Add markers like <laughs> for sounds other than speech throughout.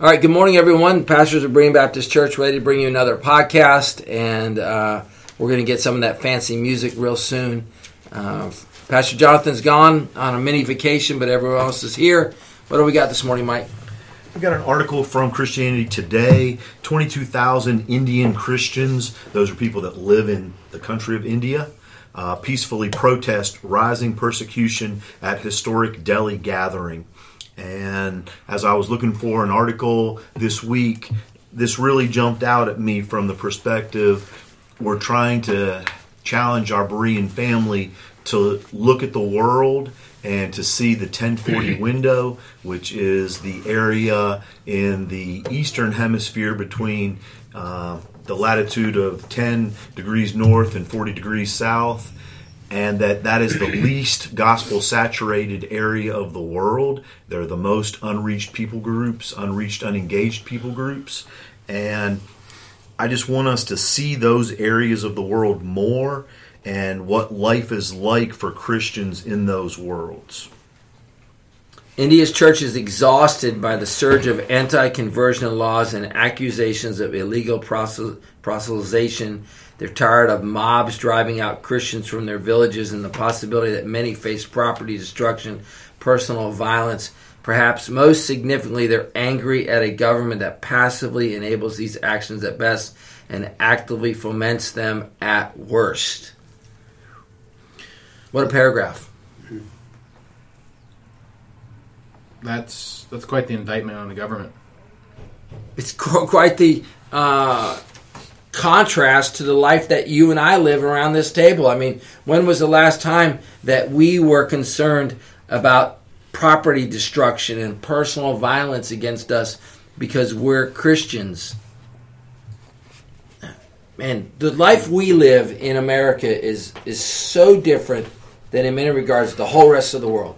All right, good morning, everyone. Pastors of Berean Baptist Church ready to bring you another podcast, and uh, we're going to get some of that fancy music real soon. Uh, Pastor Jonathan's gone on a mini vacation, but everyone else is here. What do we got this morning, Mike? We got an article from Christianity Today 22,000 Indian Christians, those are people that live in the country of India, uh, peacefully protest rising persecution at historic Delhi gathering. And as I was looking for an article this week, this really jumped out at me from the perspective we're trying to challenge our Berean family to look at the world and to see the 1040 window, which is the area in the eastern hemisphere between uh, the latitude of 10 degrees north and 40 degrees south and that that is the least gospel saturated area of the world. They're the most unreached people groups, unreached, unengaged people groups. And I just want us to see those areas of the world more and what life is like for Christians in those worlds. India's church is exhausted by the surge of anti conversion laws and accusations of illegal proselytization they're tired of mobs driving out Christians from their villages and the possibility that many face property destruction, personal violence. Perhaps most significantly, they're angry at a government that passively enables these actions at best and actively foments them at worst. What a paragraph. That's that's quite the indictment on the government. It's quite the uh, contrast to the life that you and I live around this table. I mean, when was the last time that we were concerned about property destruction and personal violence against us because we're Christians? Man, the life we live in America is is so different than in many regards the whole rest of the world.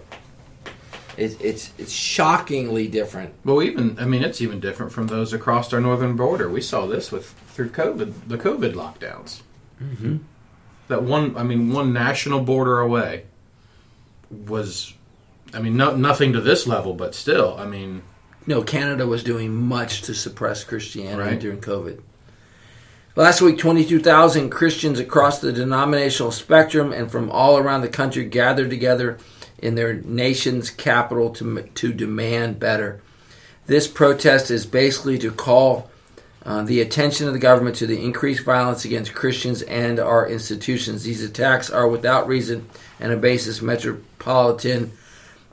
It, it's it's shockingly different. Well, even I mean, it's even different from those across our northern border. We saw this with through COVID, the COVID lockdowns. Mm-hmm. That one, I mean, one national border away was, I mean, no, nothing to this level, but still, I mean. No, Canada was doing much to suppress Christianity right. during COVID. Last week, 22,000 Christians across the denominational spectrum and from all around the country gathered together in their nation's capital to, to demand better. This protest is basically to call uh, the attention of the government to the increased violence against Christians and our institutions. These attacks are without reason and a basis metropolitan,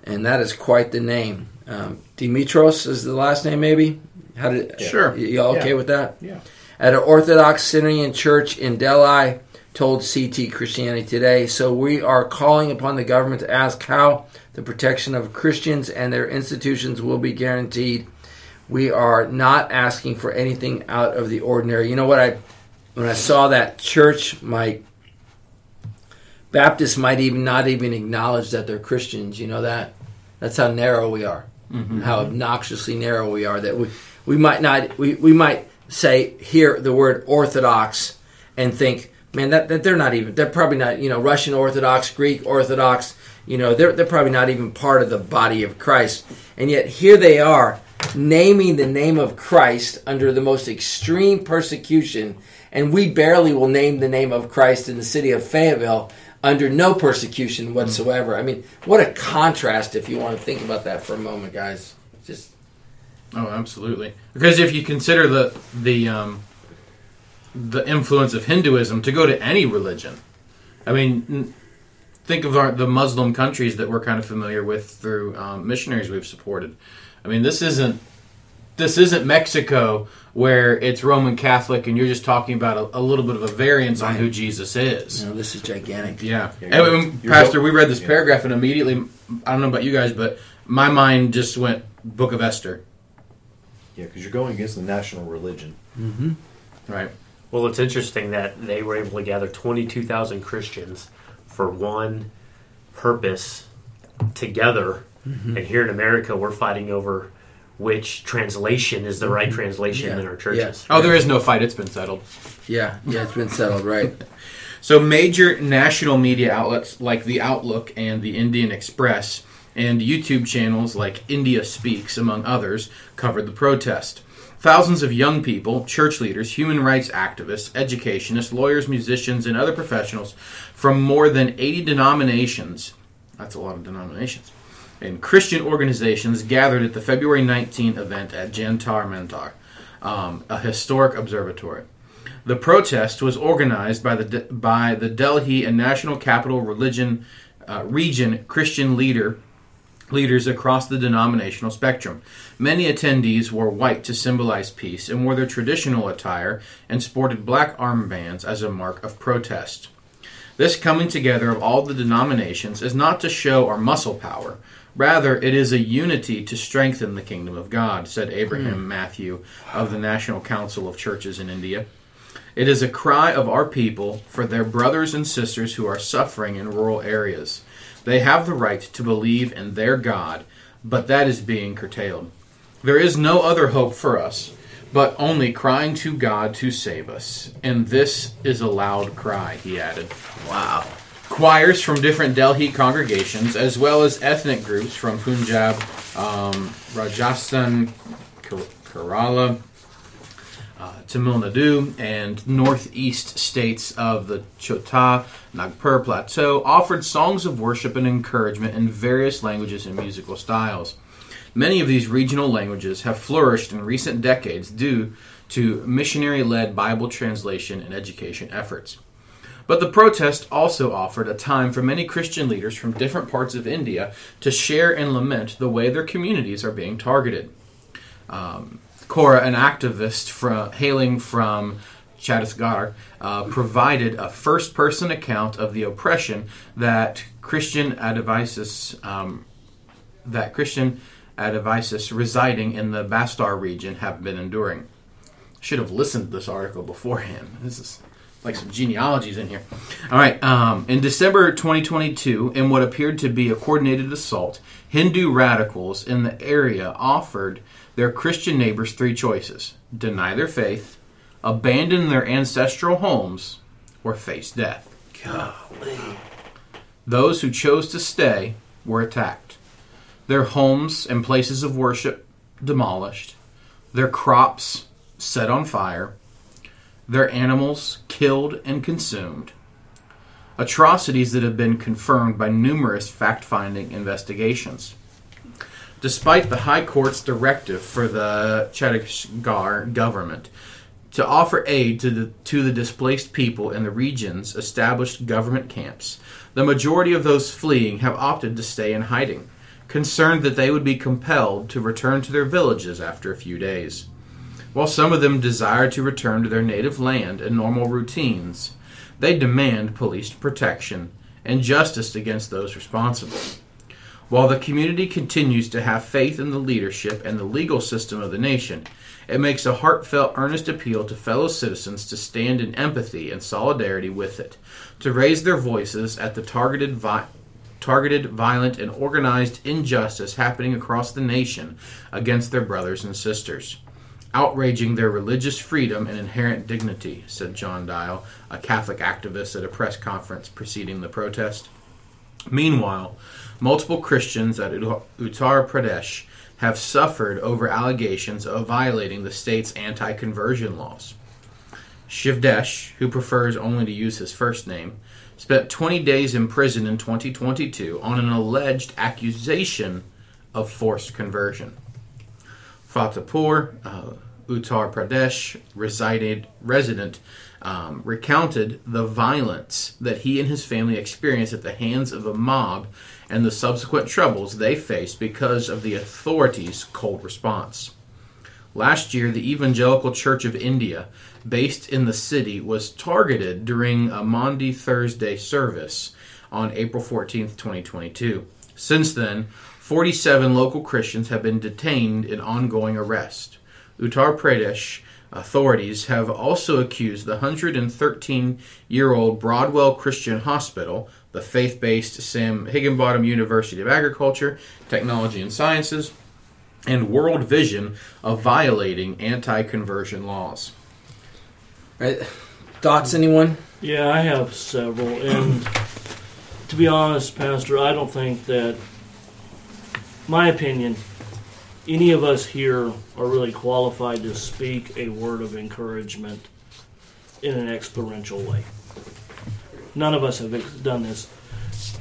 and that is quite the name. Um, Dimitros is the last name, maybe. How did? Sure. You all okay yeah. with that? Yeah. At an Orthodox Syrian church in Delhi, told CT Christianity Today. So we are calling upon the government to ask how the protection of Christians and their institutions will be guaranteed we are not asking for anything out of the ordinary. You know what I when I saw that church, my Baptists might even not even acknowledge that they're Christians. You know that? That's how narrow we are. Mm-hmm. How obnoxiously narrow we are that we we might not we, we might say hear the word orthodox and think man that, that they're not even they're probably not you know Russian Orthodox Greek Orthodox you know they're they're probably not even part of the body of Christ and yet here they are naming the name of Christ under the most extreme persecution, and we barely will name the name of Christ in the city of Fayetteville under no persecution whatsoever. I mean, what a contrast if you want to think about that for a moment, guys. Just Oh, absolutely. Because if you consider the the um, the influence of Hinduism to go to any religion, I mean, think of our, the Muslim countries that we're kind of familiar with through um, missionaries we've supported. I mean, this isn't this isn't Mexico where it's Roman Catholic and you're just talking about a, a little bit of a variance right. on who Jesus is. No, this is gigantic. Yeah. yeah and, Pastor, we read this paragraph and immediately, I don't know about you guys, but my mind just went Book of Esther. Yeah, because you're going against the national religion. Mm-hmm. Right. Well, it's interesting that they were able to gather 22,000 Christians for one purpose together Mm-hmm. And here in America, we're fighting over which translation is the right mm-hmm. translation yeah. in our churches. Yeah. Oh, there is no fight; it's been settled. Yeah, yeah, it's been settled, right? so, major national media outlets like the Outlook and the Indian Express and YouTube channels like India Speaks, among others, covered the protest. Thousands of young people, church leaders, human rights activists, educationists, lawyers, musicians, and other professionals from more than 80 denominations that's a lot of denominations and Christian organizations gathered at the February 19 event at Jantar Mantar, um, a historic observatory. The protest was organized by the by the Delhi and National Capital Religion uh, Region Christian leader leaders across the denominational spectrum. Many attendees wore white to symbolize peace and wore their traditional attire and sported black armbands as a mark of protest. This coming together of all the denominations is not to show our muscle power. Rather, it is a unity to strengthen the kingdom of God, said Abraham mm. Matthew of the National Council of Churches in India. It is a cry of our people for their brothers and sisters who are suffering in rural areas. They have the right to believe in their God, but that is being curtailed. There is no other hope for us, but only crying to God to save us. And this is a loud cry, he added. Wow. Choirs from different Delhi congregations, as well as ethnic groups from Punjab, um, Rajasthan, Kerala, uh, Tamil Nadu, and northeast states of the Chota Nagpur Plateau offered songs of worship and encouragement in various languages and musical styles. Many of these regional languages have flourished in recent decades due to missionary led Bible translation and education efforts. But the protest also offered a time for many Christian leaders from different parts of India to share and lament the way their communities are being targeted. Um, Cora, an activist from, hailing from Chhattisgarh, uh, provided a first person account of the oppression that Christian Adivasis, um, that Christian Adivasis residing in the Bastar region have been enduring. Should have listened to this article beforehand. This is like some genealogies in here. All right. Um, in December 2022, in what appeared to be a coordinated assault, Hindu radicals in the area offered their Christian neighbors three choices deny their faith, abandon their ancestral homes, or face death. Golly. Those who chose to stay were attacked, their homes and places of worship demolished, their crops set on fire, their animals killed and consumed. Atrocities that have been confirmed by numerous fact finding investigations. Despite the High Court's directive for the Chhattisgarh government to offer aid to the, to the displaced people in the region's established government camps, the majority of those fleeing have opted to stay in hiding, concerned that they would be compelled to return to their villages after a few days. While some of them desire to return to their native land and normal routines, they demand police protection and justice against those responsible. While the community continues to have faith in the leadership and the legal system of the nation, it makes a heartfelt, earnest appeal to fellow citizens to stand in empathy and solidarity with it, to raise their voices at the targeted, vi- targeted, violent, and organized injustice happening across the nation against their brothers and sisters. Outraging their religious freedom and inherent dignity, said John Dayal, a Catholic activist at a press conference preceding the protest. Meanwhile, multiple Christians at Uttar Pradesh have suffered over allegations of violating the state's anti conversion laws. Shivdesh, who prefers only to use his first name, spent 20 days in prison in 2022 on an alleged accusation of forced conversion. Fatehpur, uh, Uttar Pradesh resided resident um, recounted the violence that he and his family experienced at the hands of a mob and the subsequent troubles they faced because of the authorities' cold response. Last year, the Evangelical Church of India, based in the city, was targeted during a Maundy Thursday service on April 14, 2022. Since then, 47 local Christians have been detained in ongoing arrest. Uttar Pradesh Authorities have also accused the 113 year old Broadwell Christian Hospital, the faith based Sam Higginbottom University of Agriculture, Technology and Sciences, and World Vision of violating anti conversion laws. Right. Thoughts, anyone? Yeah, I have several. And to be honest, Pastor, I don't think that my opinion, any of us here are really qualified to speak a word of encouragement in an experiential way. None of us have done this,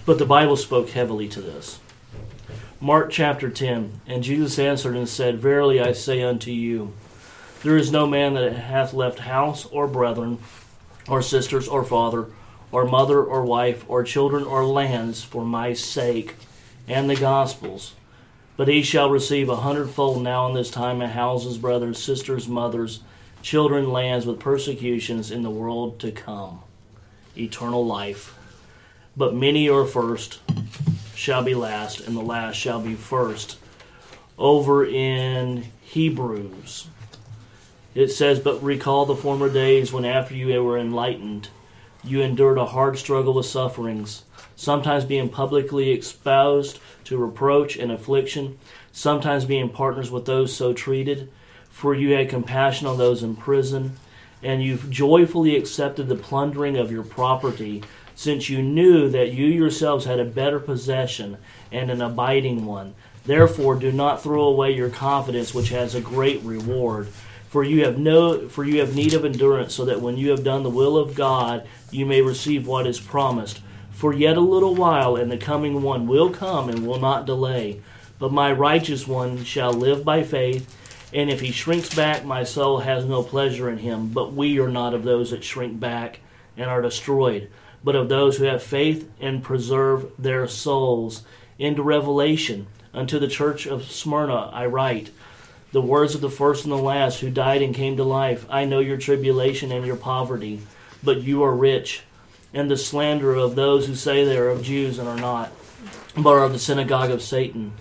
but the Bible spoke heavily to this. Mark chapter 10 And Jesus answered and said, Verily I say unto you, there is no man that hath left house or brethren, or sisters, or father, or mother, or wife, or children, or lands for my sake and the gospel's, but he shall receive a hundredfold now in this time in houses, brothers, sisters, mothers, children, lands, with persecutions in the world to come. Eternal life. But many are first, shall be last, and the last shall be first. Over in Hebrews, it says, But recall the former days when after you were enlightened, you endured a hard struggle with sufferings, sometimes being publicly exposed to reproach and affliction, sometimes being partners with those so treated. For you had compassion on those in prison, and you joyfully accepted the plundering of your property, since you knew that you yourselves had a better possession and an abiding one. Therefore, do not throw away your confidence, which has a great reward. For you have no, for you have need of endurance, so that when you have done the will of God, you may receive what is promised. For yet a little while, and the coming one will come and will not delay. But my righteous one shall live by faith, and if he shrinks back, my soul has no pleasure in him. But we are not of those that shrink back and are destroyed, but of those who have faith and preserve their souls. Into Revelation, unto the church of Smyrna I write the words of the first and the last who died and came to life. I know your tribulation and your poverty, but you are rich, and the slander of those who say they are of Jews and are not, but are of the synagogue of Satan.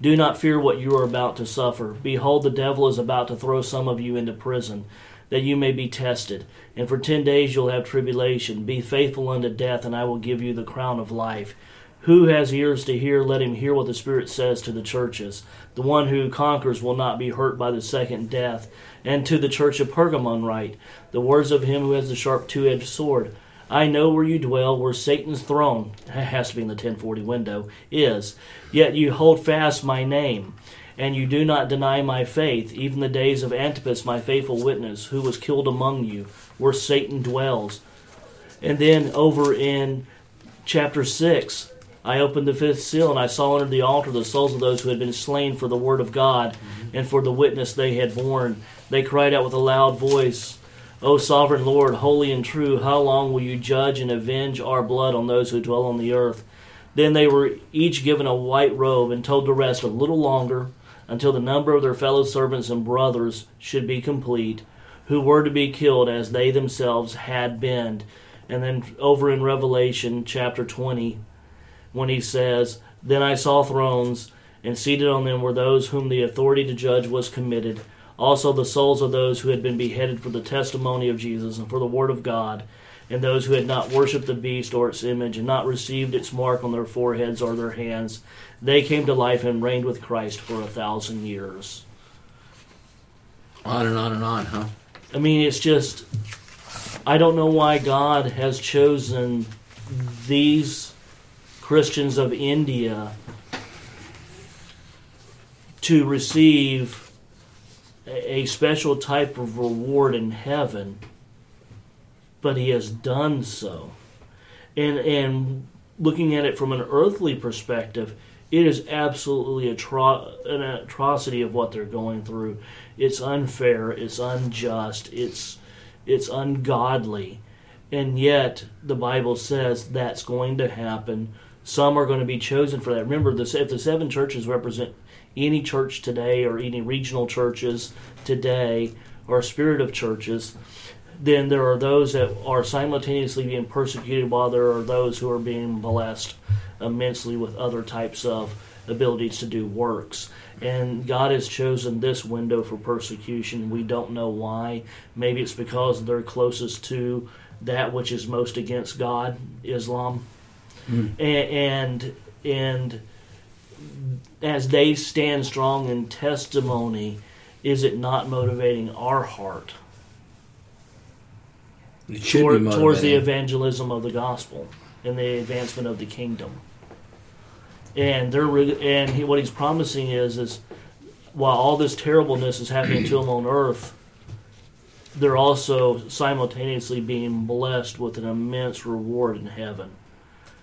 Do not fear what you are about to suffer. Behold, the devil is about to throw some of you into prison, that you may be tested. And for ten days you'll have tribulation. Be faithful unto death, and I will give you the crown of life. Who has ears to hear, let him hear what the Spirit says to the churches. The one who conquers will not be hurt by the second death. And to the church of Pergamon write the words of him who has the sharp two edged sword. I know where you dwell, where Satan's throne, has to be in the 1040 window, is. Yet you hold fast my name, and you do not deny my faith, even the days of Antipas, my faithful witness, who was killed among you, where Satan dwells. And then over in chapter 6, I opened the fifth seal, and I saw under the altar the souls of those who had been slain for the word of God mm-hmm. and for the witness they had borne. They cried out with a loud voice, O sovereign Lord, holy and true, how long will you judge and avenge our blood on those who dwell on the earth? Then they were each given a white robe and told to rest a little longer until the number of their fellow servants and brothers should be complete, who were to be killed as they themselves had been. And then over in Revelation chapter 20, when he says, Then I saw thrones, and seated on them were those whom the authority to judge was committed, also the souls of those who had been beheaded for the testimony of Jesus and for the word of God, and those who had not worshipped the beast or its image, and not received its mark on their foreheads or their hands. They came to life and reigned with Christ for a thousand years. On and on and on, huh? I mean, it's just. I don't know why God has chosen these Christians of India to receive a special type of reward in heaven, but he has done so. And and looking at it from an earthly perspective, it is absolutely atro- an atrocity of what they're going through. It's unfair, it's unjust, it's it's ungodly. And yet the Bible says that's going to happen some are going to be chosen for that. Remember, if the seven churches represent any church today or any regional churches today or spirit of churches, then there are those that are simultaneously being persecuted while there are those who are being blessed immensely with other types of abilities to do works. And God has chosen this window for persecution. We don't know why. Maybe it's because they're closest to that which is most against God, Islam mm. and and as they stand strong in testimony, is it not motivating our heart toward, towards the evangelism of the gospel and the advancement of the kingdom? and they're re- and he, what he's promising is is while all this terribleness is happening to them on earth, they're also simultaneously being blessed with an immense reward in heaven,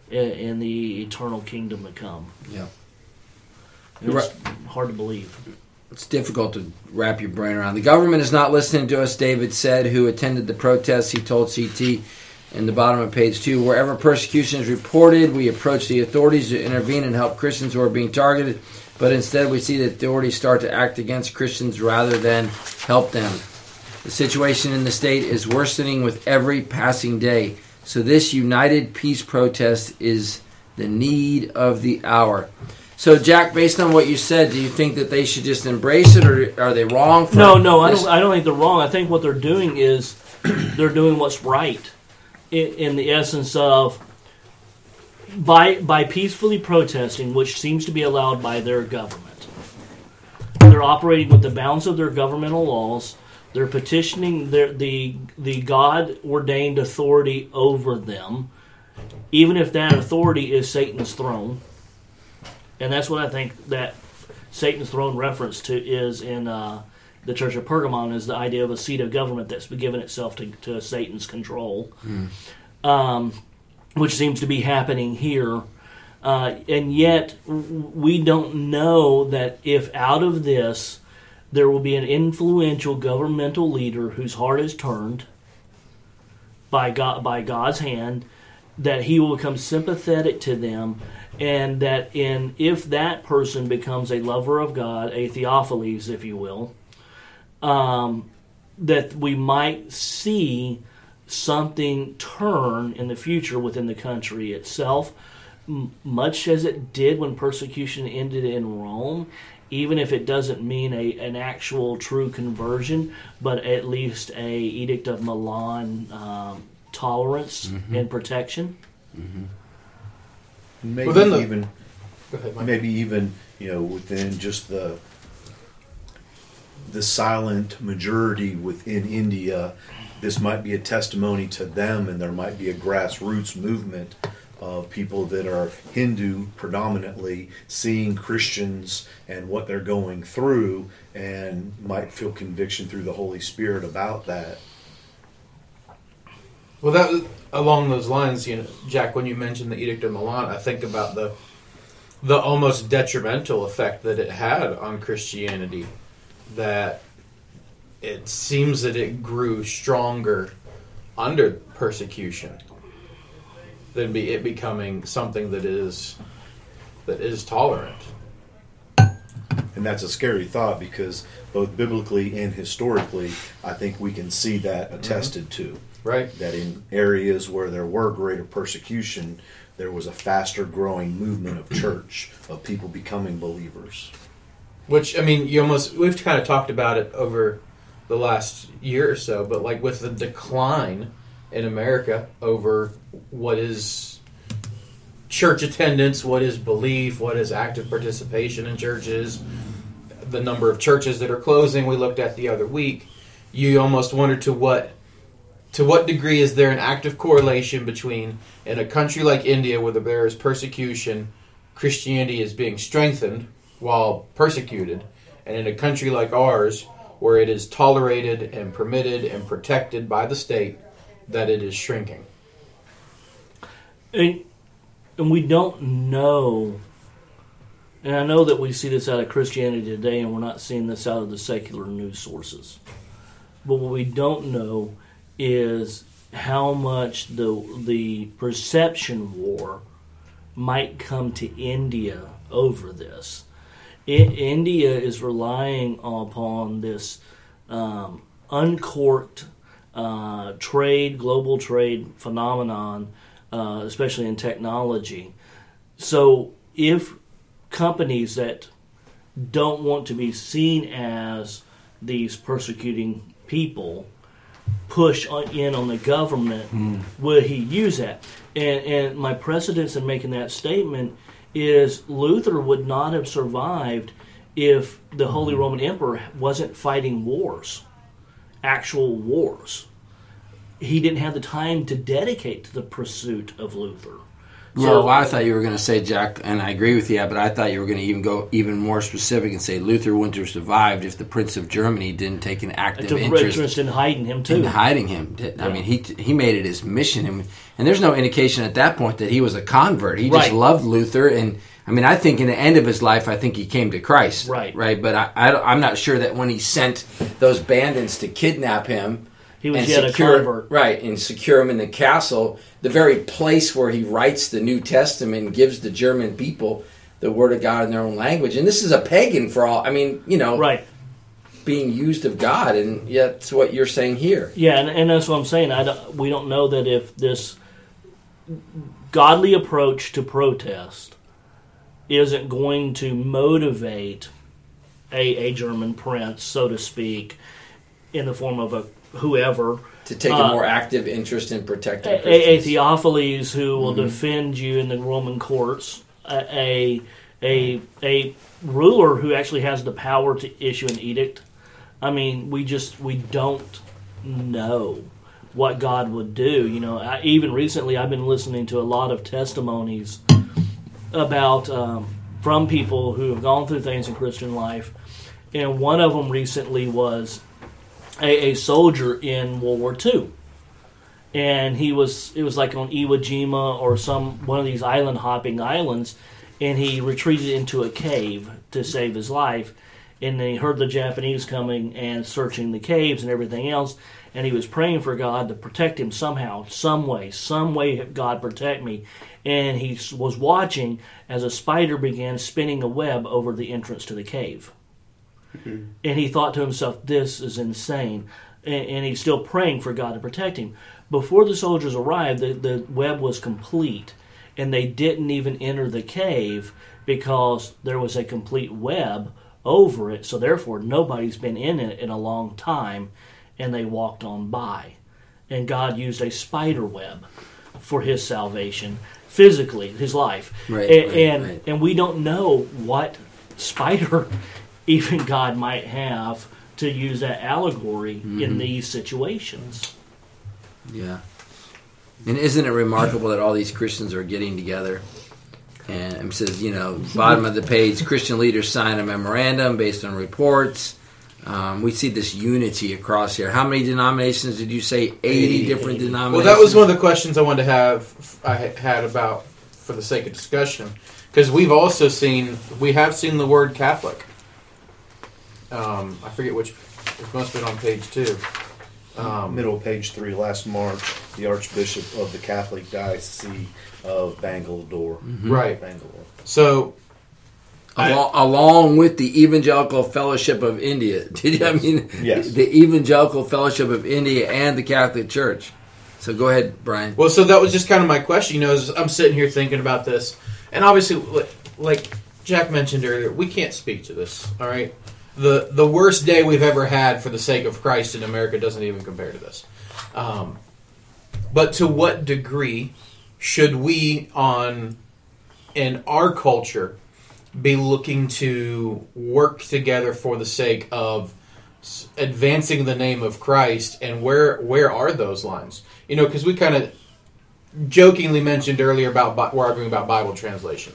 in, in the eternal kingdom to come. Yeah. It's hard to believe. It's difficult to wrap your brain around. The government is not listening to us, David said, who attended the protests. He told CT in the bottom of page two wherever persecution is reported, we approach the authorities to intervene and help Christians who are being targeted. But instead, we see that the authorities start to act against Christians rather than help them. The situation in the state is worsening with every passing day. So, this united peace protest is the need of the hour. So, Jack, based on what you said, do you think that they should just embrace it, or are they wrong? For No, no, I don't. I don't think they're wrong. I think what they're doing is <clears throat> they're doing what's right, in, in the essence of by by peacefully protesting, which seems to be allowed by their government. They're operating with the bounds of their governmental laws. They're petitioning their, the the God ordained authority over them, even if that authority is Satan's throne. And that's what I think that Satan's throne reference to is in uh, the Church of Pergamon is the idea of a seat of government that's given itself to, to Satan's control, um, which seems to be happening here. Uh, and yet, we don't know that if out of this there will be an influential governmental leader whose heart is turned by God by God's hand, that he will become sympathetic to them, and that in if that person becomes a lover of God, a Theophilus, if you will, um, that we might see something turn in the future within the country itself, m- much as it did when persecution ended in Rome. Even if it doesn't mean a, an actual true conversion, but at least a edict of Milan um, tolerance and protection. Maybe Well, then the- even Go ahead, Mike. maybe even you know within just the the silent majority within India, this might be a testimony to them, and there might be a grassroots movement of people that are Hindu predominantly seeing Christians and what they're going through, and might feel conviction through the Holy Spirit about that. Well, that along those lines, you know, Jack, when you mentioned the Edict of Milan, I think about the the almost detrimental effect that it had on Christianity. That it seems that it grew stronger under persecution than be it becoming something that is that is tolerant. And that's a scary thought because both biblically and historically, I think we can see that attested mm-hmm. to. Right. That in areas where there were greater persecution, there was a faster growing movement of church, of people becoming believers. Which I mean, you almost we've kind of talked about it over the last year or so, but like with the decline in America over what is church attendance, what is belief, what is active participation in churches, the number of churches that are closing we looked at the other week, you almost wonder to what to what degree is there an active correlation between in a country like India where there is persecution, Christianity is being strengthened while persecuted, and in a country like ours where it is tolerated and permitted and protected by the state, that it is shrinking. and, and we don't know and i know that we see this out of christianity today and we're not seeing this out of the secular news sources but what we don't know is how much the the perception war might come to india over this I, india is relying upon this um, uncorked uh, trade global trade phenomenon uh, especially in technology. So if companies that don't want to be seen as these persecuting people push on, in on the government, hmm. will he use that? And, and my precedence in making that statement is Luther would not have survived if the Holy hmm. Roman Emperor wasn't fighting wars, actual wars he didn't have the time to dedicate to the pursuit of Luther. Well, I thought you were going to say Jack, and I agree with you. But I thought you were going to even go even more specific and say Luther wouldn't have survived if the Prince of Germany didn't take an active interest, interest in hiding him too. in hiding him. I mean, he he made it his mission, and, and there's no indication at that point that he was a convert. He just loved Luther, and I mean, I think in the end of his life, I think he came to Christ. Right. right. But I, I I'm not sure that when he sent those bandits to kidnap him, He was and yet a secure, convert. right, and secure him in the castle, the very place where he writes the New Testament gives the German people the Word of God in their own language. And this is a pagan for all. I mean, you know, Right. being used of God, and yet it's what you're saying here. Yeah, and, and that's what I'm saying. I don't, we don't know that if this godly approach to protest isn't going to motivate a, a German prince, so to speak, in the form of a whoever, To take a Uh, more active interest in protecting a, a. Theophilus who will defend you in the Roman courts, a, a a a ruler who actually has the power to issue an edict. I mean, we just we don't know what God would do. You know, I, even recently I've been listening to a lot of testimonies about um, from people who have gone through things in Christian life, and one of them recently was a, a soldier in World War II and he was it was like on Iwo Jima or some one of these island hopping islands, and he retreated into a cave to save his life, and then he heard the Japanese coming and searching the caves and everything else, and he was praying for God to protect him somehow, some way, some way, God protect me, and he was watching as a spider began spinning a web over the entrance to the cave. Mm-hmm. And he thought to himself, this is insane. And, and he's still praying for God to protect him. Before the soldiers arrived, the, the web was complete. And they didn't even enter the cave because there was a complete web over it. So therefore, nobody's been in it in a long time. And they walked on by. And God used a spider web for his salvation, physically, his life. Right, and, right, and, right. and we don't know what spider even <laughs> God might have to use that allegory Mm-hmm. in these situations. Yeah. And isn't it remarkable that all these Christians are getting together? And it says, you know, <laughs> bottom of the page, Christian leaders sign a memorandum based on reports. Um, we see this unity across here. How many denominations did you say? 80, different Well, denominations? Well, that was one of the questions I wanted to have. I had about for the sake of discussion, because we've also seen we have seen the word Catholic. Um, I forget which. It must have been on page two. Um, Middle of page three, last March, the Archbishop of the Catholic Diocese of Bangalore. Right. Bangalore. So Along, along with the Evangelical Fellowship of India. <laughs> Did you, I mean, Yes. the Evangelical Fellowship of India and the Catholic Church. So go ahead, Brian. Well, so that was just kind of my question. You know, as I'm sitting here thinking about this, and obviously, li- like Jack mentioned earlier, we can't speak to this. All right, the the worst day we've ever had for the sake of Christ in America doesn't even compare to this. Um, but to what degree should we, on in our culture, be looking to work together for the sake of advancing the name of Christ, and where where are those lines? You know, because we kind of jokingly mentioned earlier about we're arguing about Bible translation.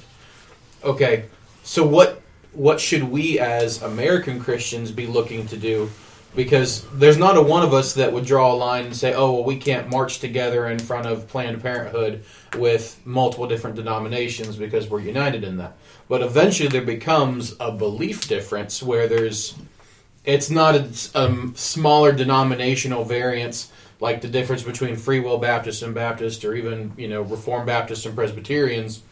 Okay, so what what should we as American Christians be looking to do? Because there's not a one of us that would draw a line and say, "Oh, well, we can't march together in front of Planned Parenthood with multiple different denominations because we're united in that." But eventually, there becomes a belief difference where there's it's not a, um, smaller denominational variance like the difference between Free Will Baptists and Baptists, or even you know Reformed Baptists and Presbyterians.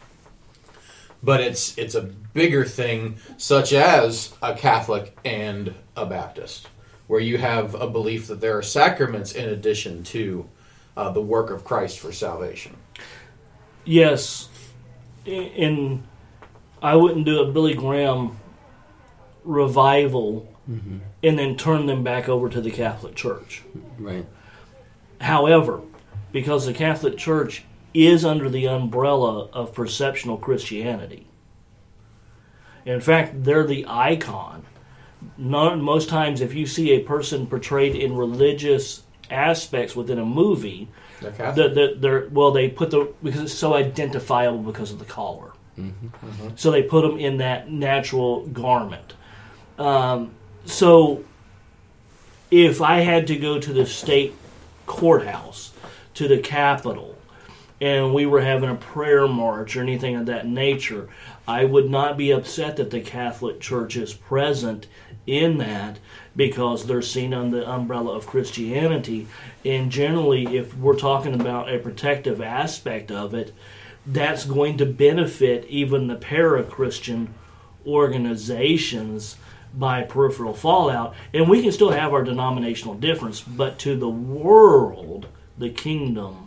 But it's it's a bigger thing, such as a Catholic and a Baptist, where you have a belief that there are sacraments in addition to uh, the work of Christ for salvation. Yes, and I wouldn't do a Billy Graham revival and then turn them back over to the Catholic Church. Right. However, because the Catholic Church is under the umbrella of perceptional Christianity. In fact, they're the icon. Not, most times, if you see a person portrayed in religious aspects within a movie They're Catholic. that that they're well they put the because it's so identifiable because of the collar. So they put them in that natural garment. Um, so if I had to go to the state courthouse, to the Capitol, and we were having a prayer march or anything of that nature, I would not be upset that the Catholic Church is present in that because they're seen under the umbrella of Christianity. And generally, if we're talking about a protective aspect of it, that's going to benefit even the para Christian organizations by peripheral fallout. And we can still have our denominational difference, but to the world, the kingdom,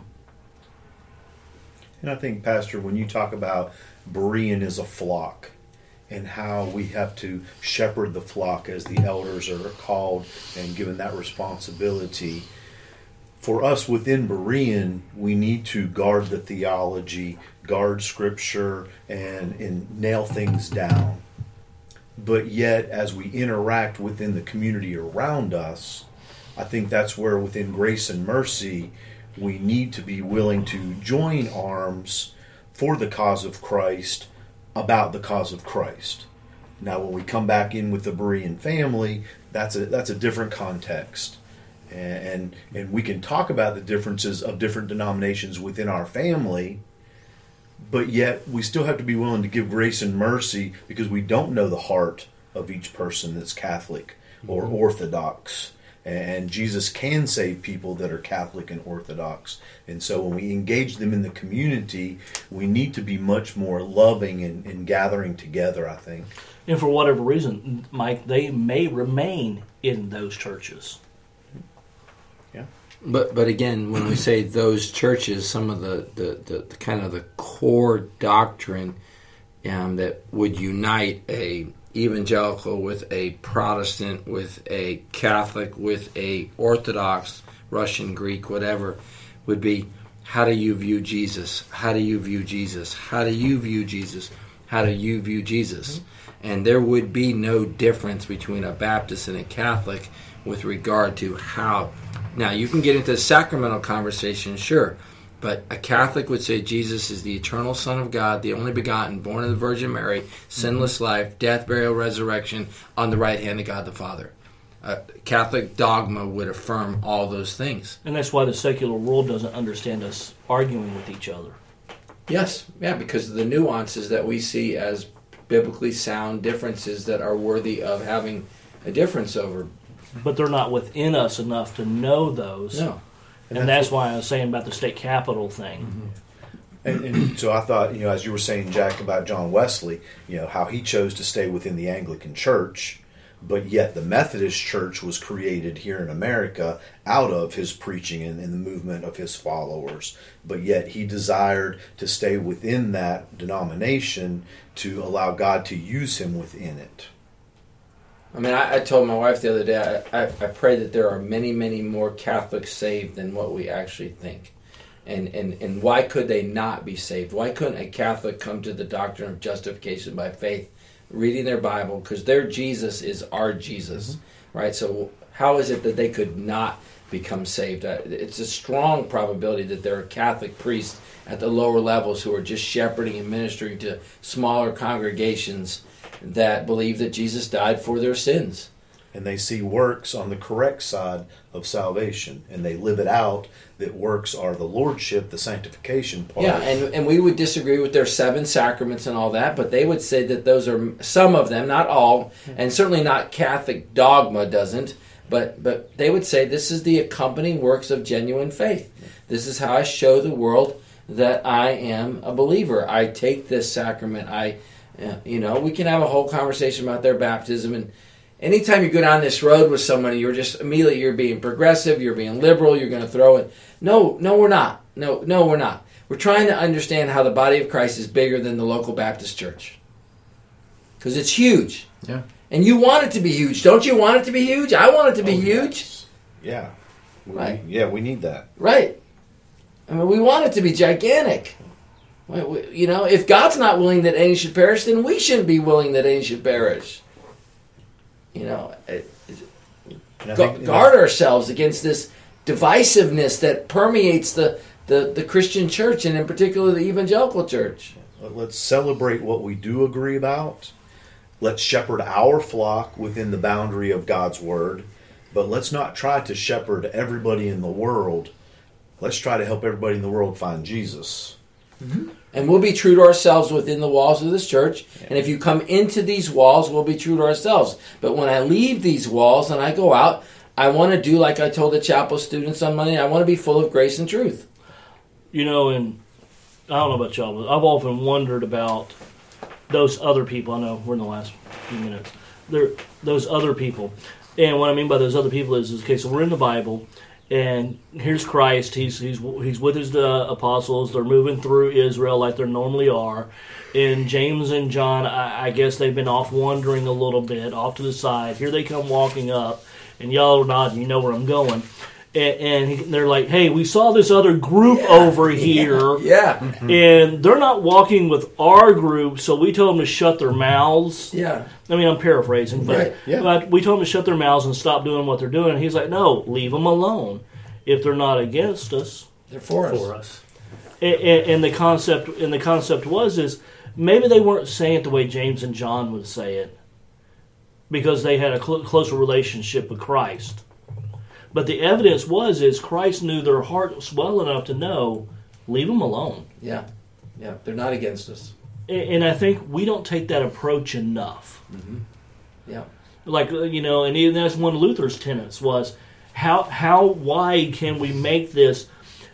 And I think, Pastor, when you talk about Berean as a flock and how we have to shepherd the flock as the elders are called and given that responsibility, for us within Berean, we need to guard the theology, guard scripture, and, and nail things down. But yet, as we interact within the community around us, I think that's where within grace and mercy, we need to be willing to join arms for the cause of Christ about the cause of Christ. Now, when we come back in with the Berean family, that's a that's a different context, and and, and we can talk about the differences of different denominations within our family. But yet, we still have to be willing to give grace and mercy because we don't know the heart of each person that's Catholic or mm-hmm. Orthodox and Jesus can save people that are Catholic and Orthodox. And so when we engage them in the community, we need to be much more loving and, and gathering together, I think. and for whatever reason, Mike, they may remain in those churches. Yeah. But but again, when we say those churches, some of the, the, the, the kind of the core doctrine um, that would unite a evangelical with a Protestant, with a Catholic, with a Orthodox, Russian, Greek, whatever, would be how do you view Jesus? How do you view Jesus? How do you view Jesus? How do you view Jesus? Mm-hmm. And there would be no difference between a Baptist and a Catholic with regard to how. Now, you can get into the sacramental conversation, sure, but a Catholic would say Jesus is the eternal Son of God, the only begotten, born of the Virgin Mary, sinless life, death, burial, resurrection, on the right hand of God the Father. Uh, Catholic dogma would affirm all those things. And that's why the secular world doesn't understand us arguing with each other. Yes, yeah, because of the nuances that we see as biblically sound differences that are worthy of having a difference over. But they're not within us enough to know those. No. And, that's, why I was saying about the state capital thing. Mm-hmm. And, and so I thought, you know, as you were saying, Jack, about John Wesley, you know, how he chose to stay within the Anglican Church, but yet the Methodist Church was created here in America out of his preaching and, and the movement of his followers. But yet he desired to stay within that denomination to allow God to use him within it. I mean, I, I told my wife the other day, I, I, I pray that there are many, many more Catholics saved than what we actually think. And, and, and why could they not be saved? Why couldn't a Catholic come to the doctrine of justification by faith, reading their Bible? Because their Jesus is our Jesus, right? So, how is it that they could not become saved? Uh, It's a strong probability that there are Catholic priests at the lower levels who are just shepherding and ministering to smaller congregations that believe that Jesus died for their sins. And they see works on the correct side of salvation, and they live it out that works are the lordship, the sanctification part. Yeah, and, and we would disagree with their seven sacraments and all that, but they would say that those are some of them, not all, and certainly not Catholic dogma doesn't, but but they would say this is the accompanying works of genuine faith. This is how I show the world that I am a believer. I take this sacrament. I, uh, you know, we can have a whole conversation about their baptism and. Anytime you go down this road with somebody, you're just immediately you're being progressive, you're being liberal, you're going to throw it. No, no, we're not. No, no, we're not. We're trying to understand how the body of Christ is bigger than the local Baptist church. Because it's huge. Yeah. And you want it to be huge. Don't you want it to be huge? I want it to be Oh, huge. yes. Yeah. We- Right. Yeah, we need that. Right. I mean, we want it to be gigantic. You know, if God's not willing that any should perish, then we shouldn't be willing that any should perish. You know, it- And I gu- think, you know, guard ourselves against this divisiveness that permeates the, the, the Christian church and in particular the evangelical church. Let's celebrate what we do agree about. Let's shepherd our flock within the boundary of God's word. But let's not try to shepherd everybody in the world. Let's try to help everybody in the world find Jesus. Mm-hmm. And we'll be true to ourselves within the walls of this church. And if you come into these walls, we'll be true to ourselves. But when I leave these walls and I go out, I want to do like I told the chapel students on Monday. I want to be full of grace and truth. You know, and I don't know about y'all, but I've often wondered about those other people. I know we're in the last few minutes. There, those other people, and what I mean by those other people is, is okay. So we're in the Bible, and here's Christ. He's he's he's with his uh, apostles. They're moving through Israel like they normally are. And James and John, I, I guess they've been off wandering a little bit, off to the side. Here they come walking up, and y'all are nodding. You know where I'm going. And, and they're like, "Hey, we saw this other group over <laughs> here." Yeah. Mm-hmm. and they're not walking with our group, so we told them to shut their mouths. Yeah. I mean, I'm paraphrasing, but, Right, yeah. but we told them to shut their mouths and stop doing what they're doing. And he's like, no, leave them alone. If they're not against us, They're for us. for us. and, and and the concept and the concept was is maybe they weren't saying it the way James and John would say it because they had a cl- closer relationship with Christ. But the evidence was is Christ knew their hearts well enough to know, leave them alone. Yeah. Yeah. They're not against us. A- and I think we don't take that approach enough. Yeah. Like uh, you know, and even that's one of Luther's tenets was how how wide can we make this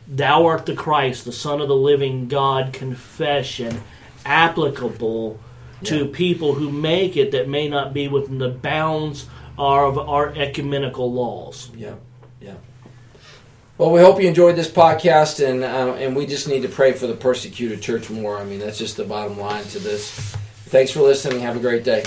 "Thou art the Christ, the Son of the Living God" confession applicable to people who make it that may not be within the bounds of our ecumenical laws. Yeah, yeah. Well, we hope you enjoyed this podcast, and uh, and we just need to pray for the persecuted church more. I mean, that's just the bottom line to this. Thanks for listening. Have a great day.